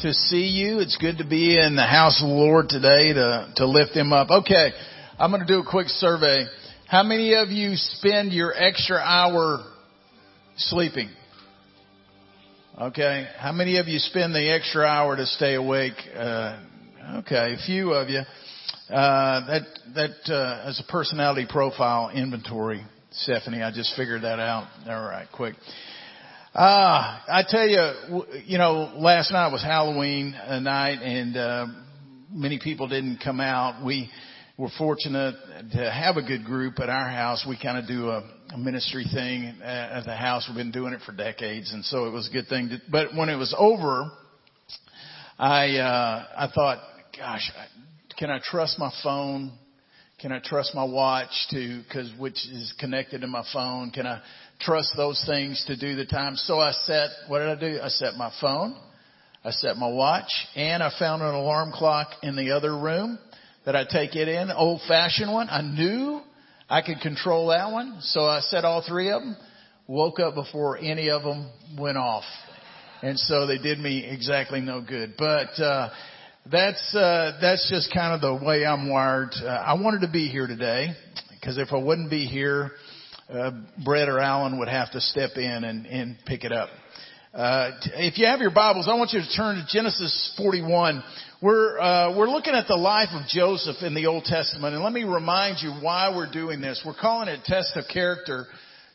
to see you. It's good to be in the house of the Lord today to, to lift him up. Okay. I'm going to do a quick survey. How many of you spend your extra hour sleeping? Okay. How many of you spend the extra hour to stay awake? Uh, okay. A few of you. Uh, that, that, uh, as a personality profile inventory, Stephanie, I just figured that out. All right. Quick. Ah, I tell you, you know, last night was Halloween night and, uh, many people didn't come out. We were fortunate to have a good group at our house. We kind of do a, a ministry thing at the house. We've been doing it for decades and so it was a good thing to, but when it was over, I, uh, I thought, gosh, can I trust my phone? Can I trust my watch to, cause which is connected to my phone? Can I trust those things to do the time? So I set, what did I do? I set my phone. I set my watch and I found an alarm clock in the other room that I take it in, old fashioned one. I knew I could control that one. So I set all three of them, woke up before any of them went off. And so they did me exactly no good. But, uh, that's uh, that's just kind of the way I'm wired. Uh, I wanted to be here today because if I wouldn't be here, uh, Brett or Alan would have to step in and, and pick it up. Uh, if you have your Bibles, I want you to turn to Genesis 41. We're uh, we're looking at the life of Joseph in the Old Testament, and let me remind you why we're doing this. We're calling it test of character.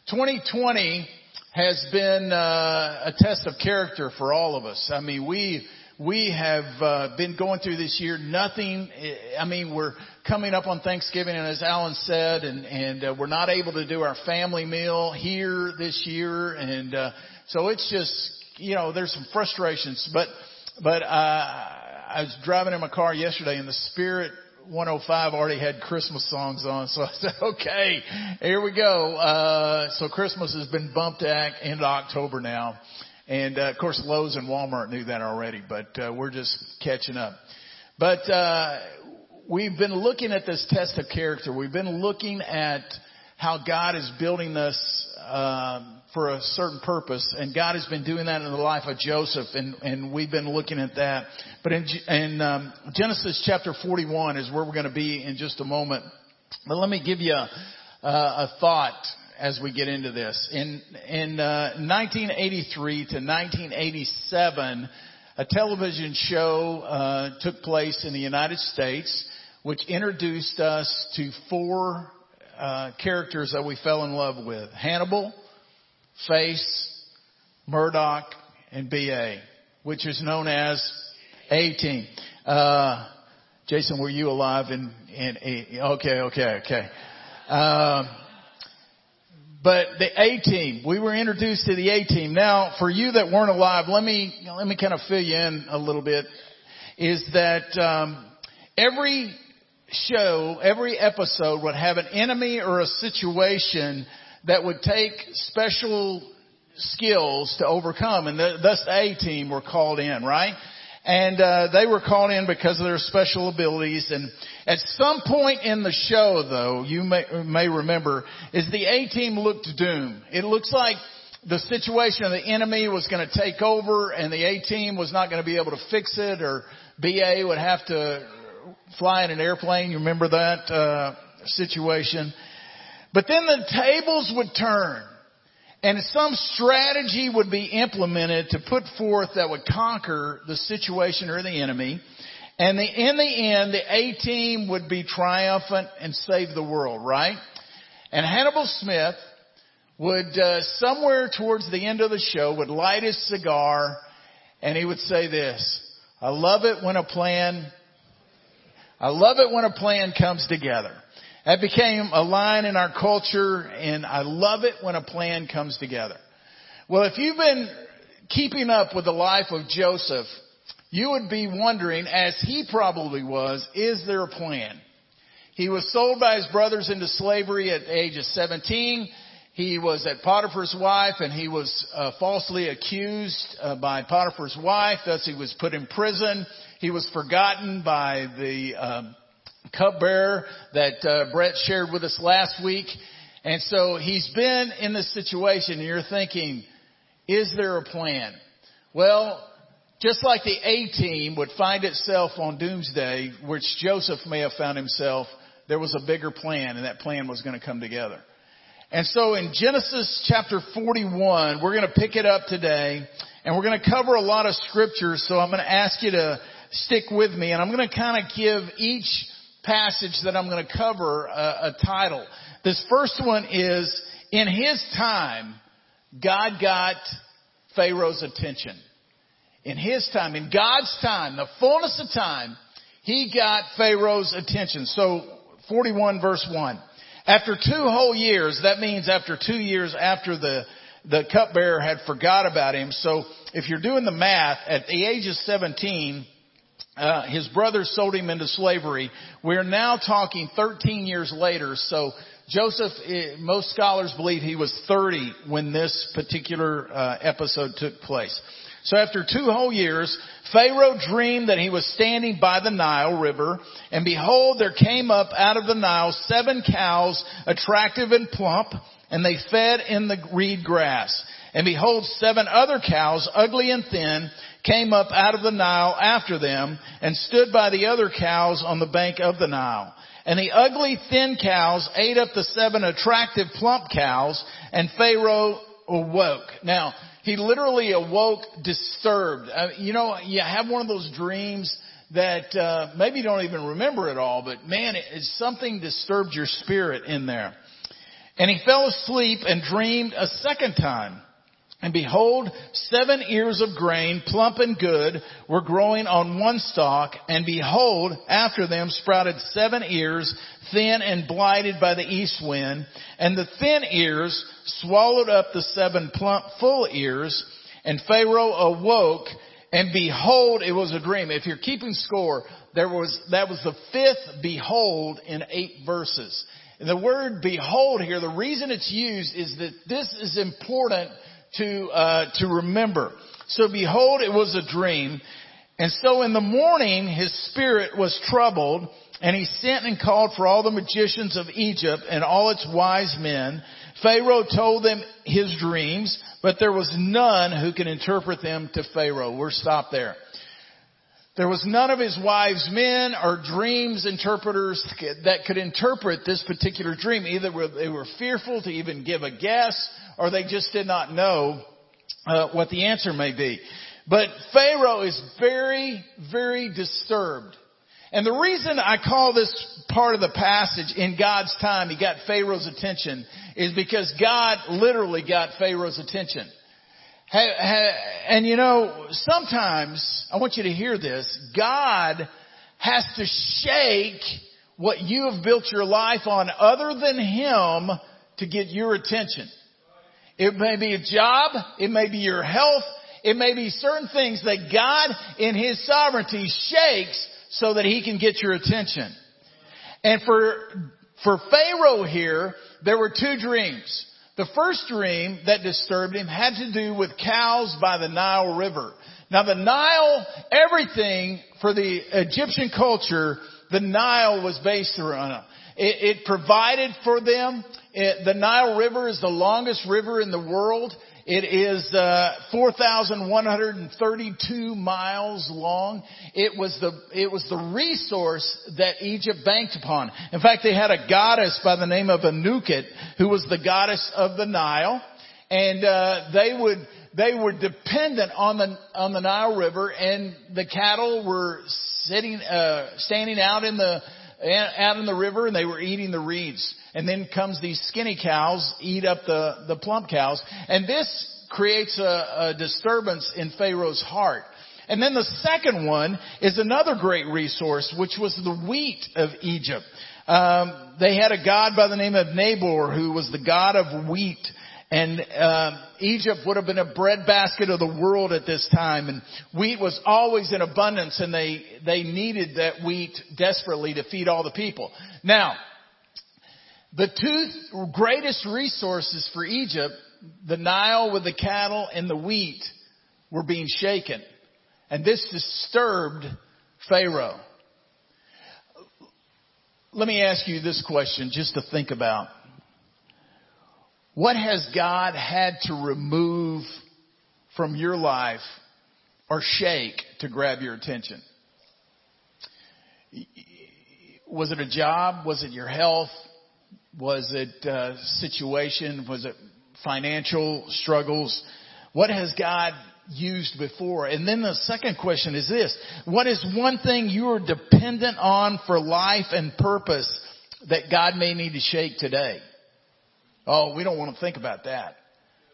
2020 has been uh, a test of character for all of us. I mean, we we have uh, been going through this year. Nothing. I mean, we're coming up on Thanksgiving, and as Alan said, and and uh, we're not able to do our family meal here this year, and uh, so it's just you know there's some frustrations. But but uh, I was driving in my car yesterday, and the Spirit 105 already had Christmas songs on, so I said, okay, here we go. Uh, so Christmas has been bumped back into October now. And uh, of course, Lowe's and Walmart knew that already, but uh, we're just catching up. But uh, we've been looking at this test of character. We've been looking at how God is building us um, for a certain purpose, and God has been doing that in the life of Joseph, and, and we've been looking at that. But in, in um, Genesis chapter 41 is where we're going to be in just a moment. But let me give you a, a thought as we get into this. In, in uh, 1983 to 1987, a television show uh, took place in the United States, which introduced us to four uh, characters that we fell in love with: Hannibal, Face, Murdock, and B.A., which is known as A Team. Uh, Jason, were you alive in, in? Okay, okay, okay. Um, but the A team, we were introduced to the A team. Now, for you that weren't alive, let me let me kind of fill you in a little bit. Is that um, every show, every episode would have an enemy or a situation that would take special skills to overcome, and the, thus the A team were called in, right? And uh, they were called in because of their special abilities. And at some point in the show, though, you may, may remember, is the A team looked doomed. It looks like the situation of the enemy was going to take over, and the A team was not going to be able to fix it, or BA would have to fly in an airplane. You remember that uh, situation? But then the tables would turn and some strategy would be implemented to put forth that would conquer the situation or the enemy. And the, in the end, the A team would be triumphant and save the world, right? And Hannibal Smith would, uh, somewhere towards the end of the show, would light his cigar and he would say this, I love it when a plan, I love it when a plan comes together. That became a line in our culture and I love it when a plan comes together. Well, if you've been keeping up with the life of Joseph, you would be wondering, as he probably was, is there a plan? He was sold by his brothers into slavery at the age of 17. He was at Potiphar's wife and he was uh, falsely accused uh, by Potiphar's wife. Thus he was put in prison. He was forgotten by the um, cupbearer that uh, Brett shared with us last week. And so he's been in this situation and you're thinking, is there a plan? Well, just like the A team would find itself on doomsday, which Joseph may have found himself, there was a bigger plan and that plan was going to come together. And so in Genesis chapter 41, we're going to pick it up today and we're going to cover a lot of scriptures. So I'm going to ask you to stick with me and I'm going to kind of give each passage that I'm going to cover a, a title. This first one is, in his time, God got Pharaoh's attention. In his time, in God's time, the fullness of time, he got Pharaoh's attention. So 41 verse 1. After two whole years, that means after two years after the, the cupbearer had forgot about him. So if you're doing the math, at the age of 17, uh, his brothers sold him into slavery. We're now talking 13 years later. So Joseph, eh, most scholars believe he was 30 when this particular uh, episode took place. So after two whole years, Pharaoh dreamed that he was standing by the Nile River, and behold, there came up out of the Nile seven cows, attractive and plump, and they fed in the reed grass. And behold, seven other cows, ugly and thin, came up out of the Nile after them, and stood by the other cows on the bank of the Nile. And the ugly thin cows ate up the seven attractive plump cows, and Pharaoh awoke. Now, he literally awoke disturbed. Uh, you know, you have one of those dreams that uh, maybe you don't even remember it all, but man, it, something disturbed your spirit in there. And he fell asleep and dreamed a second time. And behold, seven ears of grain, plump and good, were growing on one stalk, and behold, after them sprouted seven ears, thin and blighted by the east wind, and the thin ears swallowed up the seven plump full ears, and Pharaoh awoke, and behold, it was a dream. If you're keeping score, there was, that was the fifth behold in eight verses. And the word behold here, the reason it's used is that this is important to, uh, to remember. So behold, it was a dream. And so in the morning, his spirit was troubled and he sent and called for all the magicians of Egypt and all its wise men. Pharaoh told them his dreams, but there was none who could interpret them to Pharaoh. We're stopped there. There was none of his wives' men or dreams interpreters that could interpret this particular dream. Either they were fearful to even give a guess or they just did not know uh, what the answer may be. But Pharaoh is very, very disturbed. And the reason I call this part of the passage in God's time, he got Pharaoh's attention, is because God literally got Pharaoh's attention. And you know, sometimes, I want you to hear this, God has to shake what you have built your life on other than Him to get your attention. It may be a job, it may be your health, it may be certain things that God in His sovereignty shakes so that He can get your attention. And for, for Pharaoh here, there were two dreams. The first dream that disturbed him had to do with cows by the Nile River. Now the Nile, everything for the Egyptian culture, the Nile was based around. It, it provided for them. It, the Nile River is the longest river in the world. It is uh, 4,132 miles long. It was the it was the resource that Egypt banked upon. In fact, they had a goddess by the name of Anuket, who was the goddess of the Nile, and uh, they would they were dependent on the on the Nile River, and the cattle were sitting uh, standing out in the out in the river, and they were eating the reeds and then comes these skinny cows eat up the, the plump cows. And this creates a, a disturbance in Pharaoh's heart. And then the second one is another great resource, which was the wheat of Egypt. Um, they had a god by the name of Nabor, who was the god of wheat. And uh, Egypt would have been a breadbasket of the world at this time, and wheat was always in abundance, and they they needed that wheat desperately to feed all the people. Now, the two greatest resources for Egypt, the Nile with the cattle and the wheat, were being shaken. And this disturbed Pharaoh. Let me ask you this question just to think about. What has God had to remove from your life or shake to grab your attention? Was it a job? Was it your health? Was it a situation? Was it financial struggles? What has God used before? And then the second question is this. What is one thing you are dependent on for life and purpose that God may need to shake today? Oh, we don't want to think about that.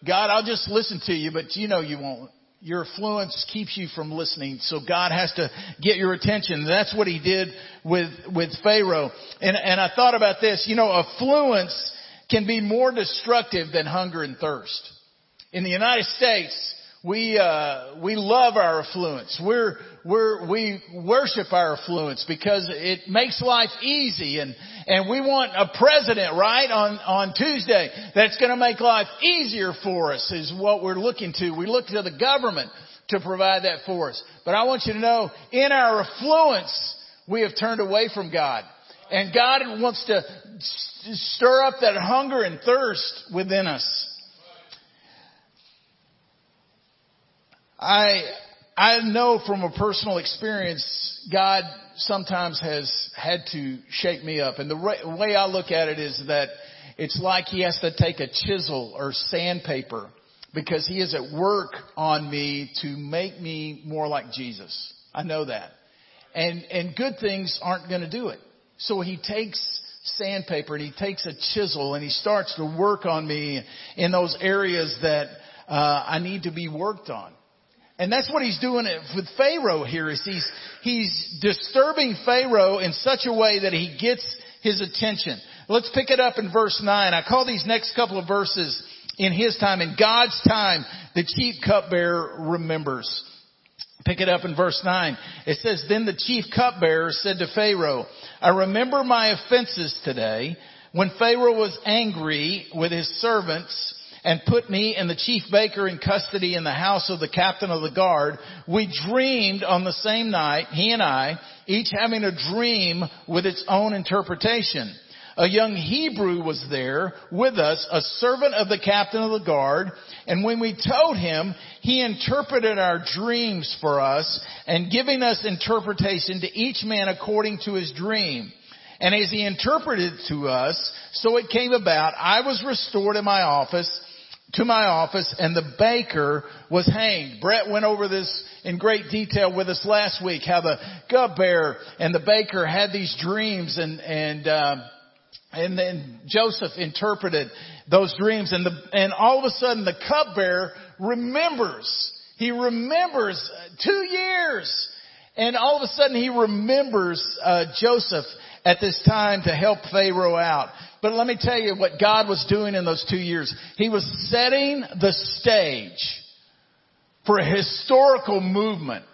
God, I'll just listen to you, but you know you won't. Your affluence keeps you from listening, so God has to get your attention. That's what He did with with Pharaoh. And and I thought about this. You know, affluence can be more destructive than hunger and thirst. In the United States, we uh, we love our affluence. We're we're we worship our affluence because it makes life easy, and and we want a president right on on Tuesday that's going to make life easier for us is what we're looking to. We look to the government to provide that for us. But I want you to know, in our affluence, we have turned away from God, and God wants to stir up that hunger and thirst within us. I, I know from a personal experience, God sometimes has had to shake me up. And the way I look at it is that it's like He has to take a chisel or sandpaper because He is at work on me to make me more like Jesus. I know that. And, and good things aren't going to do it. So He takes sandpaper and He takes a chisel and He starts to work on me in those areas that uh, I need to be worked on. And that's what he's doing with Pharaoh here is he's, he's disturbing Pharaoh in such a way that he gets his attention. Let's pick it up in verse 9. I call these next couple of verses in his time. In God's time, the chief cupbearer remembers. Pick it up in verse 9. It says, Then the chief cupbearer said to Pharaoh, I remember my offenses today when Pharaoh was angry with his servants and put me and the chief baker in custody in the house of the captain of the guard, we dreamed on the same night, he and I, each having a dream with its own interpretation. A young Hebrew was there with us, a servant of the captain of the guard, and when we told him, he interpreted our dreams for us and giving us interpretation to each man according to his dream. And as he interpreted to us, so it came about, I was restored in my office, to my office and the baker was hanged. Brett went over this in great detail with us last week, how the cupbearer and the baker had these dreams and, and, uh, and then Joseph interpreted those dreams and the, and all of a sudden the cub cupbearer remembers. He remembers two years and all of a sudden he remembers, uh, Joseph at this time to help Pharaoh out. But let me tell you what God was doing in those two years. He was setting the stage for a historical movement.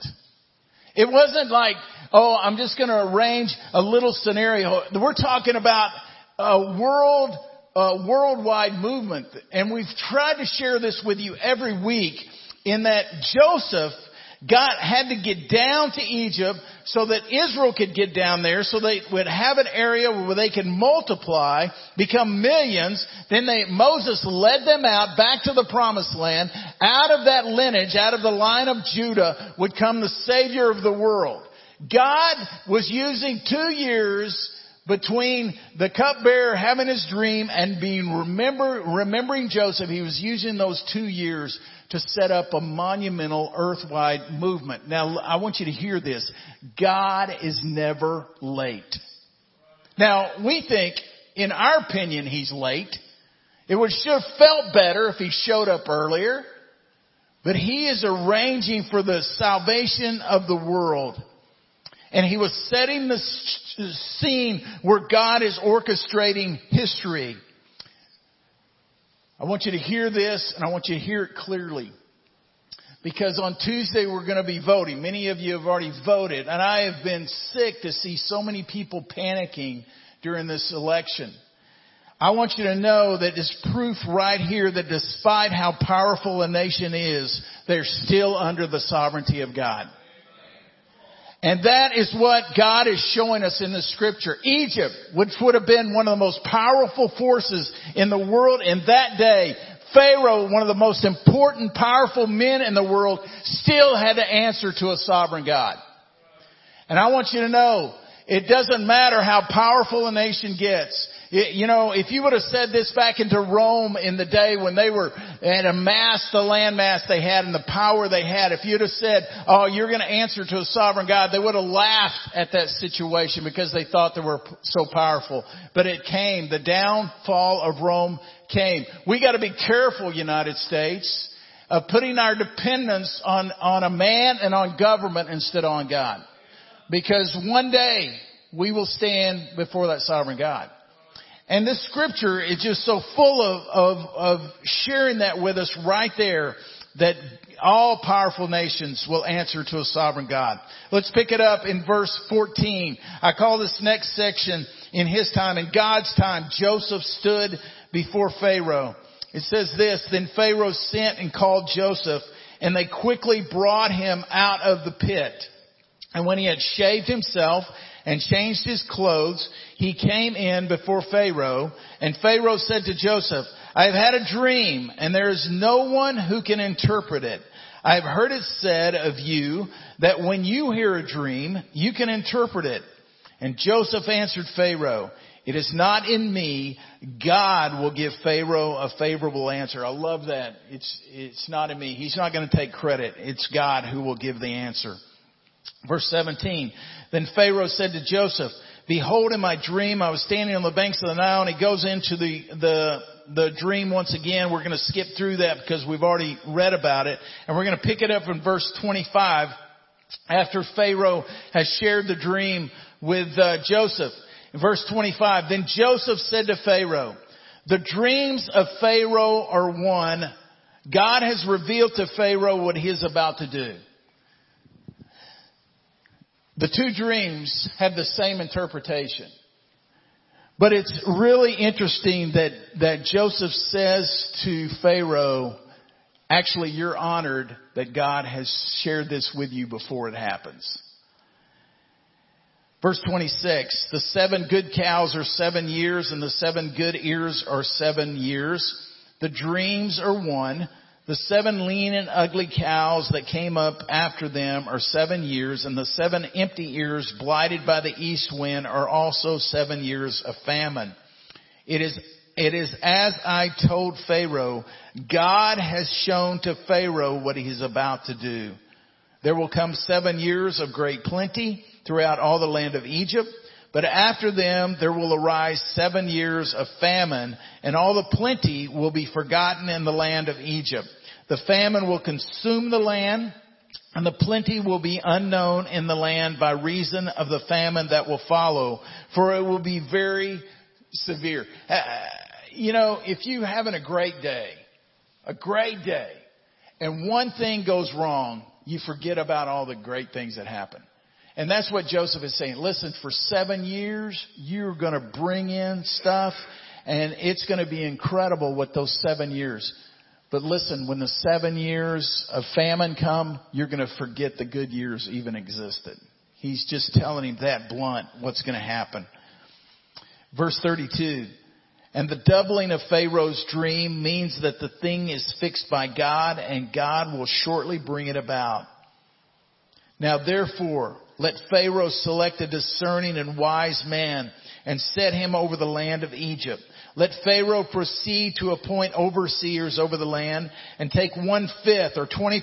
It wasn't like, oh, I'm just going to arrange a little scenario. We're talking about a world, a worldwide movement. And we've tried to share this with you every week in that Joseph God had to get down to Egypt so that Israel could get down there so they would have an area where they could multiply, become millions. Then they, Moses led them out back to the promised land. Out of that lineage, out of the line of Judah would come the savior of the world. God was using two years between the cupbearer having his dream and being remember, remembering Joseph. He was using those two years to set up a monumental earthwide movement. Now, I want you to hear this. God is never late. Now, we think, in our opinion, he's late. It would have felt better if he showed up earlier. But he is arranging for the salvation of the world. And he was setting the scene where God is orchestrating history. I want you to hear this and I want you to hear it clearly. Because on Tuesday we're going to be voting. Many of you have already voted and I have been sick to see so many people panicking during this election. I want you to know that it's proof right here that despite how powerful a nation is, they're still under the sovereignty of God. And that is what God is showing us in the scripture. Egypt, which would have been one of the most powerful forces in the world in that day, Pharaoh, one of the most important, powerful men in the world, still had to answer to a sovereign God. And I want you to know, it doesn't matter how powerful a nation gets. You know, if you would have said this back into Rome in the day when they were had amassed the landmass they had and the power they had, if you'd have said, "Oh, you're going to answer to a sovereign God," they would have laughed at that situation because they thought they were so powerful. But it came. The downfall of Rome came. We got to be careful, United States, of putting our dependence on on a man and on government instead of on God, because one day we will stand before that sovereign God. And this scripture is just so full of, of, of sharing that with us right there that all powerful nations will answer to a sovereign God. Let's pick it up in verse 14. I call this next section in his time, in God's time, Joseph stood before Pharaoh. It says this, then Pharaoh sent and called Joseph and they quickly brought him out of the pit. And when he had shaved himself and changed his clothes, he came in before Pharaoh, and Pharaoh said to Joseph, I have had a dream, and there is no one who can interpret it. I have heard it said of you that when you hear a dream, you can interpret it. And Joseph answered Pharaoh, it is not in me. God will give Pharaoh a favorable answer. I love that. It's, it's not in me. He's not going to take credit. It's God who will give the answer. Verse 17. Then Pharaoh said to Joseph, Behold, in my dream, I was standing on the banks of the Nile, and he goes into the, the, the dream once again. We're going to skip through that because we've already read about it. And we're going to pick it up in verse 25 after Pharaoh has shared the dream with uh, Joseph. In verse 25, then Joseph said to Pharaoh, the dreams of Pharaoh are one. God has revealed to Pharaoh what he is about to do. The two dreams have the same interpretation. But it's really interesting that, that Joseph says to Pharaoh, actually you're honored that God has shared this with you before it happens. Verse 26, the seven good cows are seven years and the seven good ears are seven years. The dreams are one. The seven lean and ugly cows that came up after them are seven years, and the seven empty ears blighted by the east wind are also seven years of famine. It is, it is as I told Pharaoh, God has shown to Pharaoh what he's about to do. There will come seven years of great plenty throughout all the land of Egypt. But after them there will arise seven years of famine, and all the plenty will be forgotten in the land of Egypt. The famine will consume the land, and the plenty will be unknown in the land by reason of the famine that will follow, for it will be very severe. Uh, you know, if you're having a great day, a great day, and one thing goes wrong, you forget about all the great things that happen. And that's what Joseph is saying. Listen, for seven years, you're going to bring in stuff, and it's going to be incredible what those seven years. But listen, when the seven years of famine come, you're going to forget the good years even existed. He's just telling him that blunt what's going to happen. Verse 32. And the doubling of Pharaoh's dream means that the thing is fixed by God and God will shortly bring it about. Now therefore, let Pharaoh select a discerning and wise man and set him over the land of Egypt let Pharaoh proceed to appoint overseers over the land and take one fifth or 20%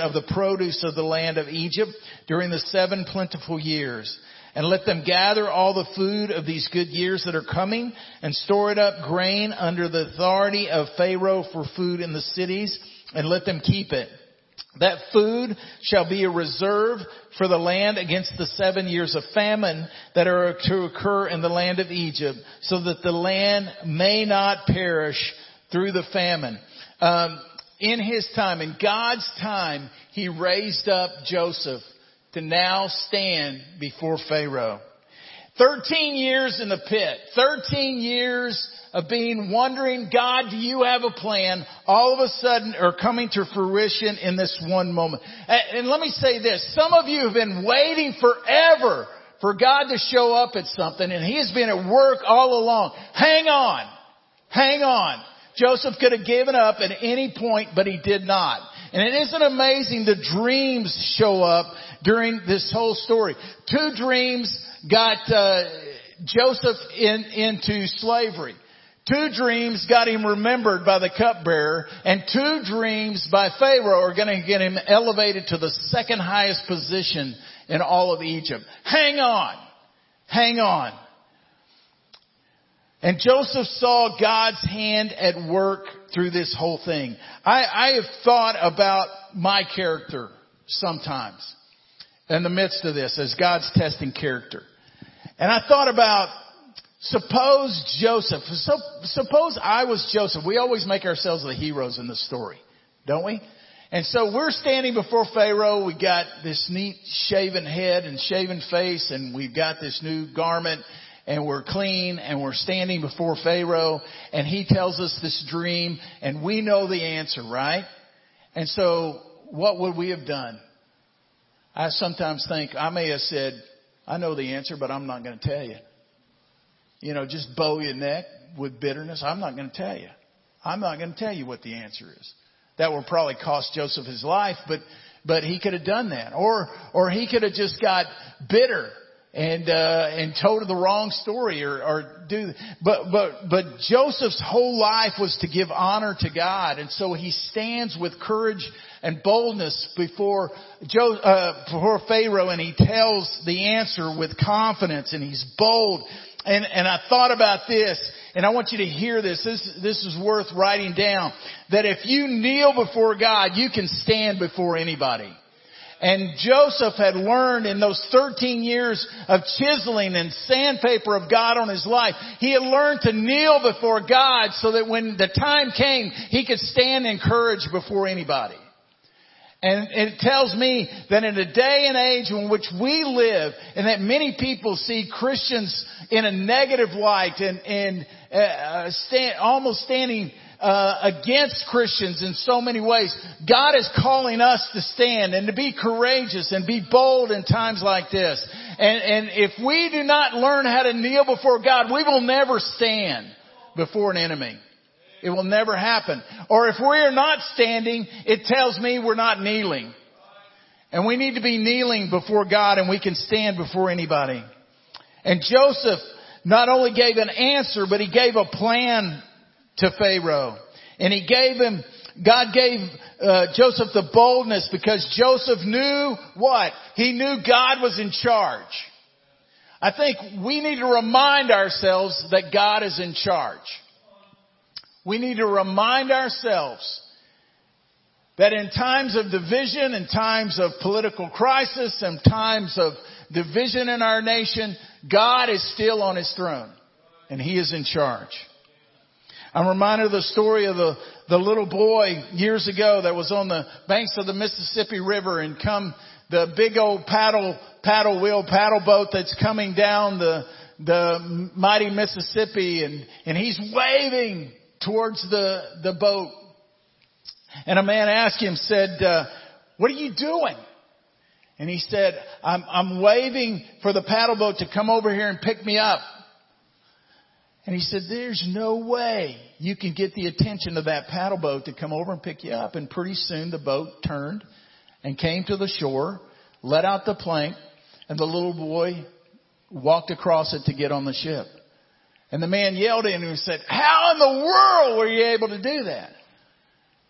of the produce of the land of Egypt during the seven plentiful years. And let them gather all the food of these good years that are coming and store it up grain under the authority of Pharaoh for food in the cities and let them keep it. That food shall be a reserve for the land against the seven years of famine that are to occur in the land of Egypt, so that the land may not perish through the famine. Um, in his time, in God's time, he raised up Joseph to now stand before Pharaoh. 13 years in the pit. 13 years of being wondering, God, do you have a plan? All of a sudden are coming to fruition in this one moment. And let me say this. Some of you have been waiting forever for God to show up at something and He has been at work all along. Hang on. Hang on. Joseph could have given up at any point, but he did not. And it isn't amazing the dreams show up during this whole story. Two dreams got uh, Joseph in, into slavery. Two dreams got him remembered by the cupbearer, and two dreams by Pharaoh are going to get him elevated to the second highest position in all of Egypt. Hang on. Hang on. And Joseph saw God's hand at work through this whole thing. I, I have thought about my character sometimes in the midst of this as God's testing character. And I thought about suppose Joseph, so, suppose I was Joseph. We always make ourselves the heroes in the story, don't we? And so we're standing before Pharaoh. We got this neat shaven head and shaven face and we've got this new garment and we're clean and we're standing before Pharaoh and he tells us this dream and we know the answer, right? And so what would we have done? I sometimes think I may have said, I know the answer, but I'm not going to tell you. You know, just bow your neck with bitterness. I'm not going to tell you. I'm not going to tell you what the answer is. That would probably cost Joseph his life, but, but he could have done that. Or, or he could have just got bitter and uh, and told the wrong story or, or do but but but Joseph's whole life was to give honor to God and so he stands with courage and boldness before jo, uh, before Pharaoh and he tells the answer with confidence and he's bold and and I thought about this and I want you to hear this. This this is worth writing down. That if you kneel before God you can stand before anybody. And Joseph had learned in those 13 years of chiseling and sandpaper of God on his life, he had learned to kneel before God so that when the time came, he could stand in courage before anybody. And it tells me that in a day and age in which we live and that many people see Christians in a negative light and, and uh, stand, almost standing uh, against Christians in so many ways. God is calling us to stand and to be courageous and be bold in times like this. And, and if we do not learn how to kneel before God, we will never stand before an enemy. It will never happen. Or if we are not standing, it tells me we're not kneeling. And we need to be kneeling before God and we can stand before anybody. And Joseph not only gave an answer, but he gave a plan to Pharaoh. And he gave him, God gave uh, Joseph the boldness because Joseph knew what? He knew God was in charge. I think we need to remind ourselves that God is in charge. We need to remind ourselves that in times of division, in times of political crisis, in times of division in our nation, God is still on his throne and he is in charge. I'm reminded of the story of the, the little boy years ago that was on the banks of the Mississippi River and come the big old paddle, paddle wheel, paddle boat that's coming down the, the mighty Mississippi and, and he's waving towards the, the boat. And a man asked him, said, uh, what are you doing? And he said, I'm, I'm waving for the paddle boat to come over here and pick me up. And he said, there's no way you can get the attention of that paddle boat to come over and pick you up. And pretty soon the boat turned and came to the shore, let out the plank, and the little boy walked across it to get on the ship. And the man yelled at him and said, how in the world were you able to do that?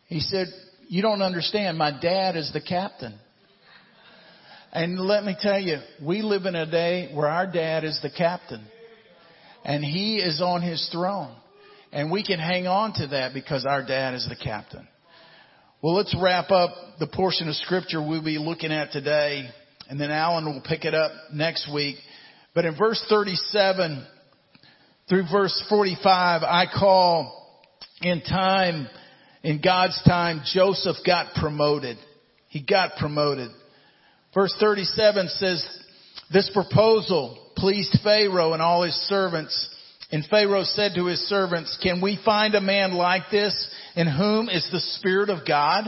He said, you don't understand. My dad is the captain. And let me tell you, we live in a day where our dad is the captain and he is on his throne. And we can hang on to that because our dad is the captain. Well, let's wrap up the portion of scripture we'll be looking at today, and then Alan will pick it up next week. But in verse 37 through verse 45, I call in time, in God's time, Joseph got promoted. He got promoted. Verse 37 says, this proposal pleased Pharaoh and all his servants. And Pharaoh said to his servants, can we find a man like this in whom is the Spirit of God?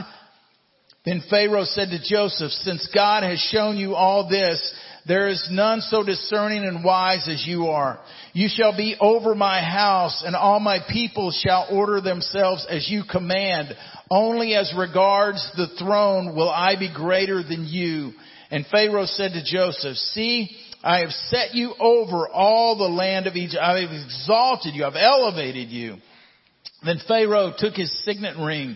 Then Pharaoh said to Joseph, since God has shown you all this, There is none so discerning and wise as you are. You shall be over my house and all my people shall order themselves as you command. Only as regards the throne will I be greater than you. And Pharaoh said to Joseph, see, I have set you over all the land of Egypt. I have exalted you. I've elevated you. Then Pharaoh took his signet ring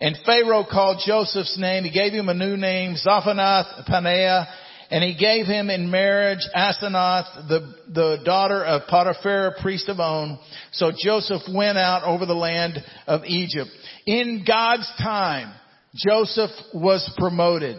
And Pharaoh called Joseph's name. He gave him a new name, Zaphanath Paneah, and he gave him in marriage Asenath, the, the daughter of Potiphar, priest of On. So Joseph went out over the land of Egypt. In God's time, Joseph was promoted.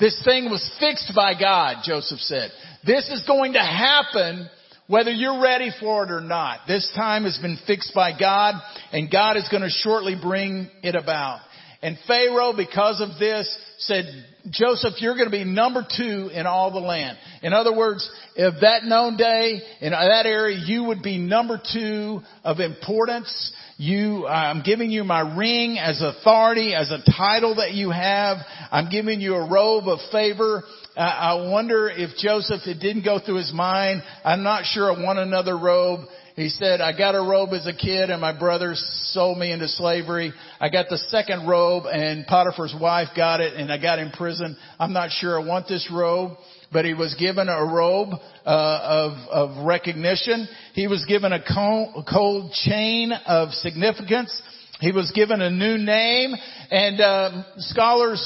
This thing was fixed by God, Joseph said. This is going to happen whether you're ready for it or not. This time has been fixed by God and God is going to shortly bring it about. And Pharaoh, because of this, said, Joseph, you're going to be number two in all the land. In other words, if that known day, in that area, you would be number two of importance. You, I'm giving you my ring as authority, as a title that you have. I'm giving you a robe of favor. I wonder if Joseph, it didn't go through his mind. I'm not sure I want another robe. He said, I got a robe as a kid and my brothers sold me into slavery. I got the second robe and Potiphar's wife got it and I got in prison. I'm not sure I want this robe, but he was given a robe uh, of, of recognition. He was given a cold, chain of significance. He was given a new name and uh, scholars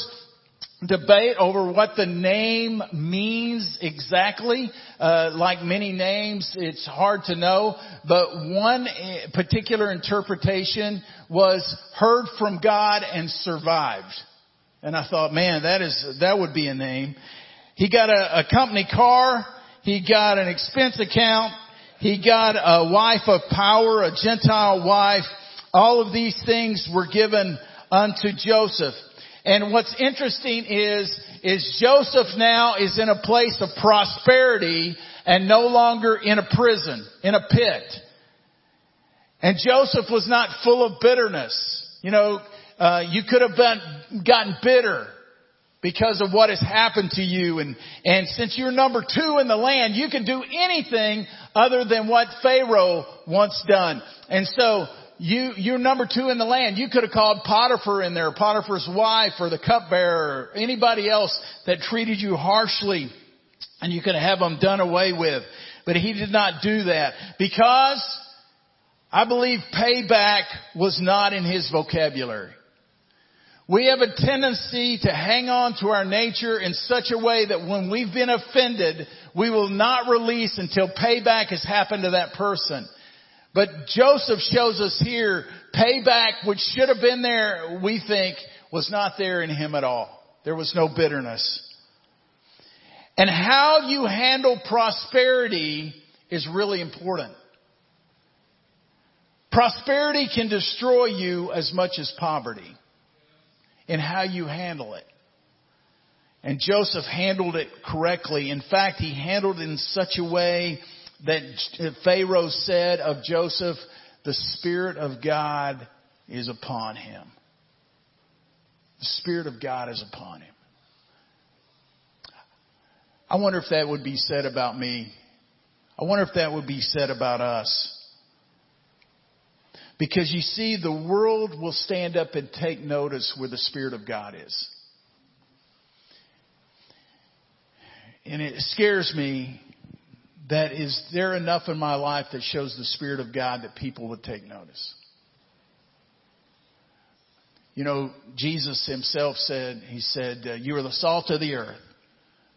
debate over what the name means exactly. Uh, like many names, it's hard to know. But one eh, particular interpretation was heard from God and survived. And I thought, man, that is that would be a name. He got a, a company car. He got an expense account. He got a wife of power, a Gentile wife. All of these things were given unto Joseph. And what's interesting is, is Joseph now is in a place of prosperity and no longer in a prison, in a pit. And Joseph was not full of bitterness. You know, uh, you could have been, gotten bitter because of what has happened to you and, and since you're number two in the land, you can do anything other than what Pharaoh once done. And so you, you're number two in the land. You could have called Potiphar in there, Potiphar's wife or the cupbearer, or anybody else that treated you harshly and you could have them done away with. But he did not do that because I believe payback was not in his vocabulary. We have a tendency to hang on to our nature in such a way that when we've been offended, we will not release until payback has happened to that person. But Joseph shows us here payback, which should have been there, we think, was not there in him at all. There was no bitterness. And how you handle prosperity is really important. Prosperity can destroy you as much as poverty in how you handle it. And Joseph handled it correctly. In fact, he handled it in such a way that Pharaoh said of Joseph, the Spirit of God is upon him. The Spirit of God is upon him. I wonder if that would be said about me. I wonder if that would be said about us. Because you see, the world will stand up and take notice where the Spirit of God is. And it scares me that is there enough in my life that shows the Spirit of God that people would take notice? You know, Jesus himself said, he said, uh, you are the salt of the earth.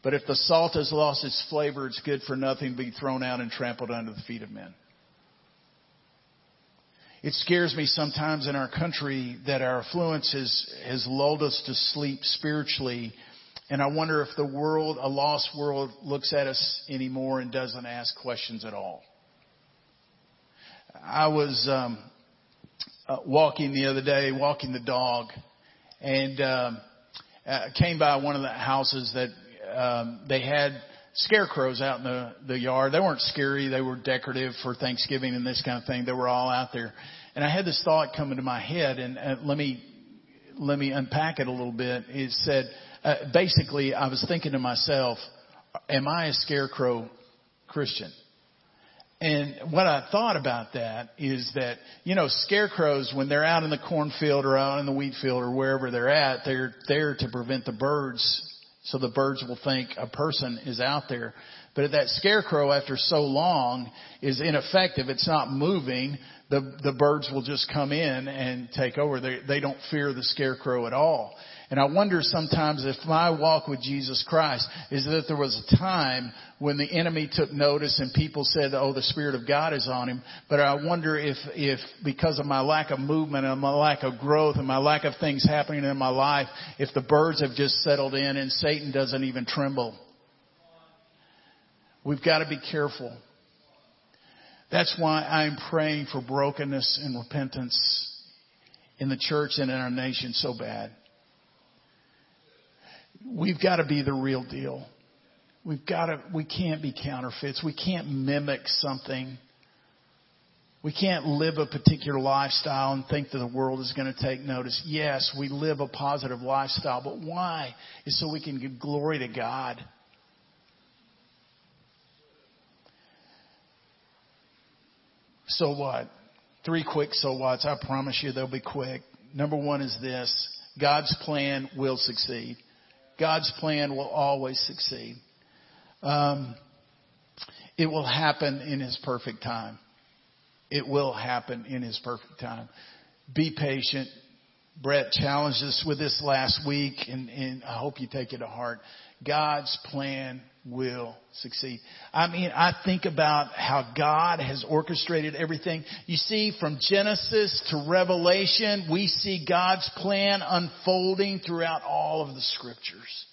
But if the salt has lost its flavor, it's good for nothing be thrown out and trampled under the feet of men. It scares me sometimes in our country that our affluence has, has lulled us to sleep spiritually and I wonder if the world, a lost world, looks at us anymore and doesn't ask questions at all. I was um, uh, walking the other day, walking the dog, and um, uh, came by one of the houses that um, they had scarecrows out in the, the yard. They weren't scary. They were decorative for Thanksgiving and this kind of thing. They were all out there. And I had this thought come into my head and uh, let me, let me unpack it a little bit. It said, uh, basically I was thinking to myself, am I a scarecrow Christian? And what I thought about that is that, you know, scarecrows, when they're out in the cornfield or out in the wheat field or wherever they're at, they're there to prevent the birds so the birds will think a person is out there. But that scarecrow, after so long, is ineffective. It's not moving. The the birds will just come in and take over. They they don't fear the scarecrow at all. And I wonder sometimes if my walk with Jesus Christ is that there was a time when the enemy took notice and people said, oh, the Spirit of God is on him. But I wonder if, if because of my lack of movement and my lack of growth and my lack of things happening in my life, if the birds have just settled in and Satan doesn't even tremble. We've got to be careful. That's why I'm praying for brokenness and repentance in the church and in our nation so bad. We've got to be the real deal. We've got to, we can't be counterfeits. We can't mimic something. We can't live a particular lifestyle and think that the world is going to take notice. Yes, we live a positive lifestyle, but why? Is so we can give glory to God. So what? Three quick so whats. I promise you they'll be quick. Number one is this. God's plan will succeed. God's plan will always succeed. Um, it will happen in His perfect time. It will happen in His perfect time. Be patient. Brett challenged us with this last week, and, and I hope you take it to heart. God's plan will succeed. I mean, I think about how God has orchestrated everything. You see, from Genesis to Revelation, we see God's plan unfolding throughout all of the scriptures.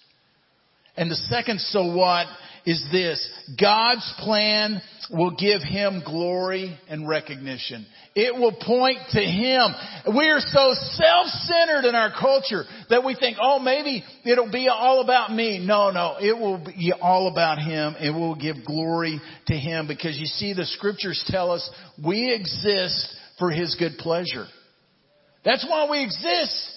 And the second so what is this. God's plan will give Him glory and recognition. It will point to Him. We are so self-centered in our culture that we think, oh, maybe it'll be all about me. No, no, it will be all about Him. It will give glory to Him because you see the scriptures tell us we exist for His good pleasure. That's why we exist.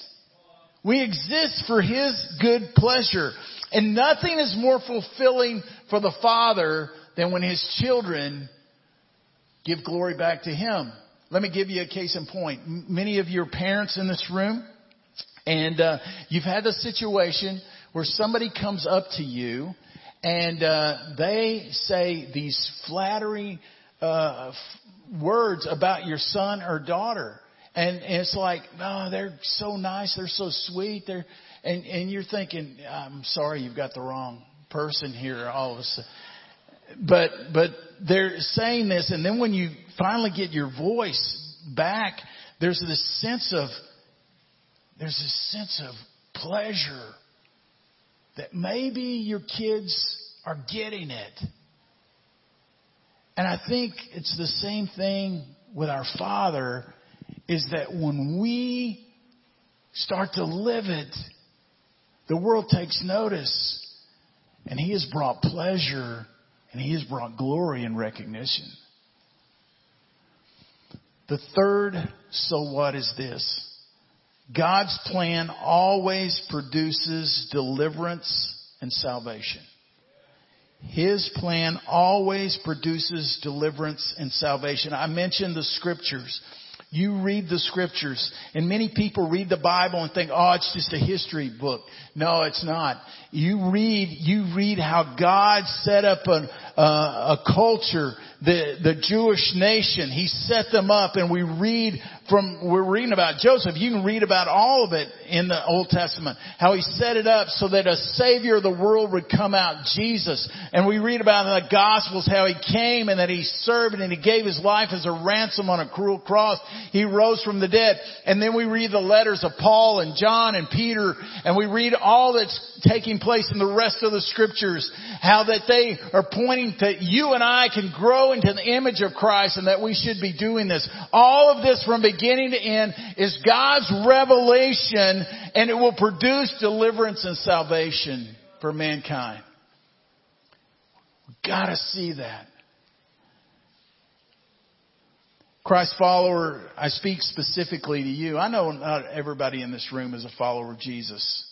We exist for His good pleasure. And nothing is more fulfilling for the Father than when His children give glory back to Him. Let me give you a case in point. Many of your parents in this room, and uh, you've had a situation where somebody comes up to you and uh, they say these flattering uh, f- words about your son or daughter. And, and it's like, no, oh, they're so nice, they're so sweet, they're and and you're thinking, I'm sorry, you've got the wrong person here. All of a sudden, but but they're saying this, and then when you finally get your voice back, there's this sense of there's this sense of pleasure that maybe your kids are getting it. And I think it's the same thing with our Father is that when we start to live it, the world takes notice. And He has brought pleasure and He has brought glory and recognition. The third so what is this? God's plan always produces deliverance and salvation. His plan always produces deliverance and salvation. I mentioned the scriptures. You read the scriptures and many people read the Bible and think, oh, it's just a history book. No, it's not. You read, you read how God set up an, uh, a culture, the, the Jewish nation. He set them up and we read from, we're reading about Joseph. You can read about all of it in the Old Testament. How he set it up so that a savior of the world would come out, Jesus. And we read about in the Gospels how he came and that he served and he gave his life as a ransom on a cruel cross. He rose from the dead. And then we read the letters of Paul and John and Peter and we read all that's taking place in the rest of the scriptures. How that they are pointing that you and I can grow into the image of Christ and that we should be doing this. All of this from beginning to end is God's revelation and it will produce deliverance and salvation for mankind. We've got to see that. Christ follower, I speak specifically to you. I know not everybody in this room is a follower of Jesus.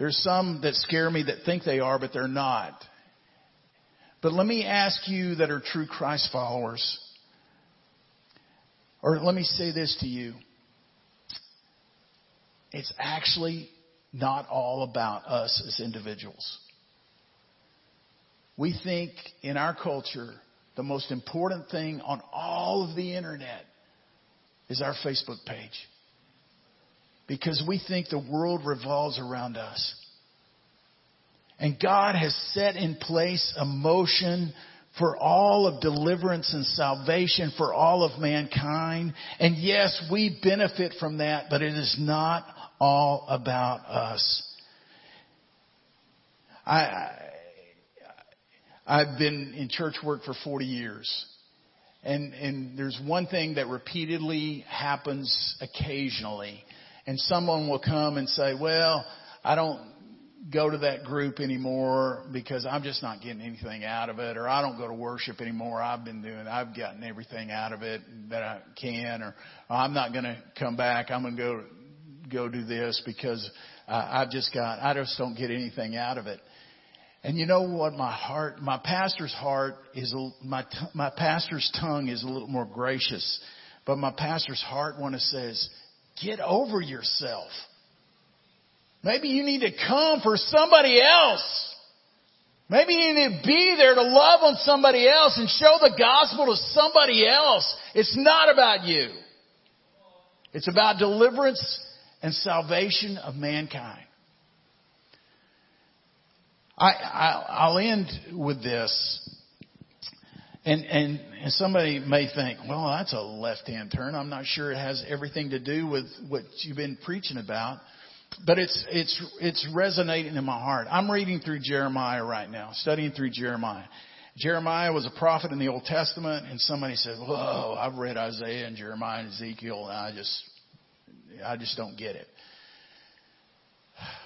There's some that scare me that think they are, but they're not. But let me ask you that are true Christ followers, or let me say this to you. It's actually not all about us as individuals. We think in our culture the most important thing on all of the internet is our Facebook page. Because we think the world revolves around us. And God has set in place a motion for all of deliverance and salvation for all of mankind. And yes, we benefit from that, but it is not all about us. I, I've been in church work for 40 years. And, and there's one thing that repeatedly happens occasionally. And someone will come and say, well, I don't go to that group anymore because I'm just not getting anything out of it, or I don't go to worship anymore. I've been doing, I've gotten everything out of it that I can, or I'm not going to come back. I'm going to go, go do this because uh, I've just got, I just don't get anything out of it. And you know what? My heart, my pastor's heart is, my, my pastor's tongue is a little more gracious. But my pastor's heart when it says, get over yourself. Maybe you need to come for somebody else. Maybe you need to be there to love on somebody else and show the gospel to somebody else. It's not about you. It's about deliverance and salvation of mankind. I, will end with this. And, and, and somebody may think, well, that's a left-hand turn. I'm not sure it has everything to do with what you've been preaching about, but it's, it's, it's resonating in my heart. I'm reading through Jeremiah right now, studying through Jeremiah. Jeremiah was a prophet in the Old Testament, and somebody said, whoa, I've read Isaiah and Jeremiah and Ezekiel, and I just, I just don't get it.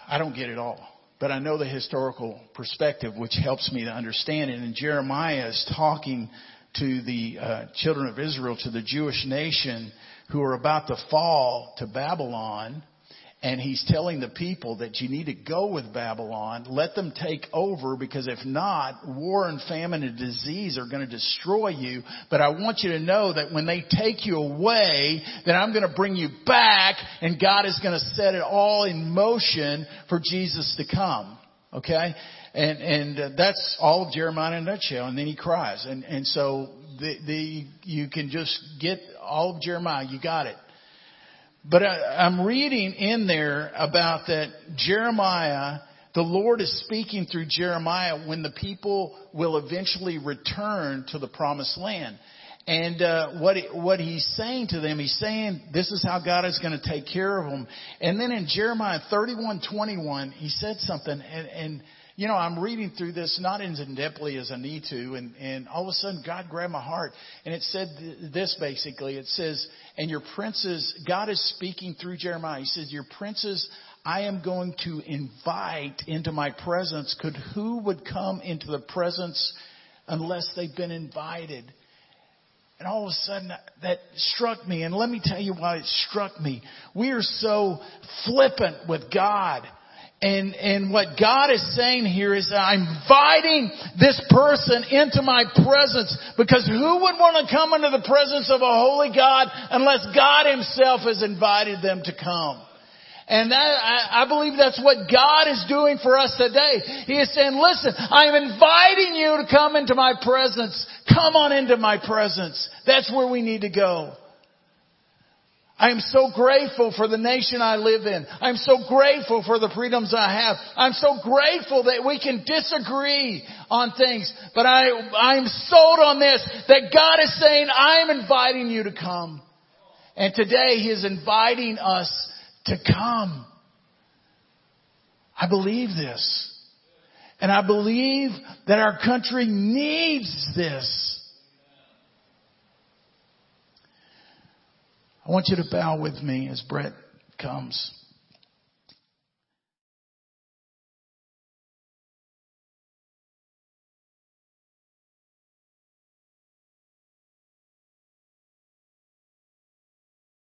I don't get it all but I know the historical perspective, which helps me to understand it. And Jeremiah is talking to the uh, children of Israel, to the Jewish nation who are about to fall to Babylon and he's telling the people that you need to go with Babylon, let them take over, because if not, war and famine and disease are going to destroy you. But I want you to know that when they take you away, that I'm going to bring you back, and God is going to set it all in motion for Jesus to come. Okay? And, and uh, that's all of Jeremiah in a nutshell. And then he cries. And, and so the, the, you can just get all of Jeremiah. You got it. But I, I'm reading in there about that Jeremiah, the Lord is speaking through Jeremiah when the people will eventually return to the promised land. And uh, what what he's saying to them, he's saying this is how God is going to take care of them. And then in Jeremiah 31:21, he said something, and, and you know, I'm reading through this not as depthly as I need to, and, and all of a sudden God grabbed my heart, and it said this basically. It says, "And your princes, God is speaking through Jeremiah. He says, "Your princes, I am going to invite into my presence. Could who would come into the presence unless they've been invited?" And all of a sudden uh, that struck me, and let me tell you why it struck me. We are so flippant with God. And, and what God is saying here is I'm inviting this person into my presence because who would want to come into the presence of a holy God unless God himself has invited them to come? And that, I, I believe that's what God is doing for us today. He is saying, listen, I'm inviting you to come into my presence. Come on into my presence. That's where we need to go. I am so grateful for the nation I live in. I'm so grateful for the freedoms I have. I'm so grateful that we can disagree on things. But I, I'm sold on this, that God is saying, I'm inviting you to come. And today He is inviting us to come. I believe this. And I believe that our country needs this. I want you to bow with me as Brett comes.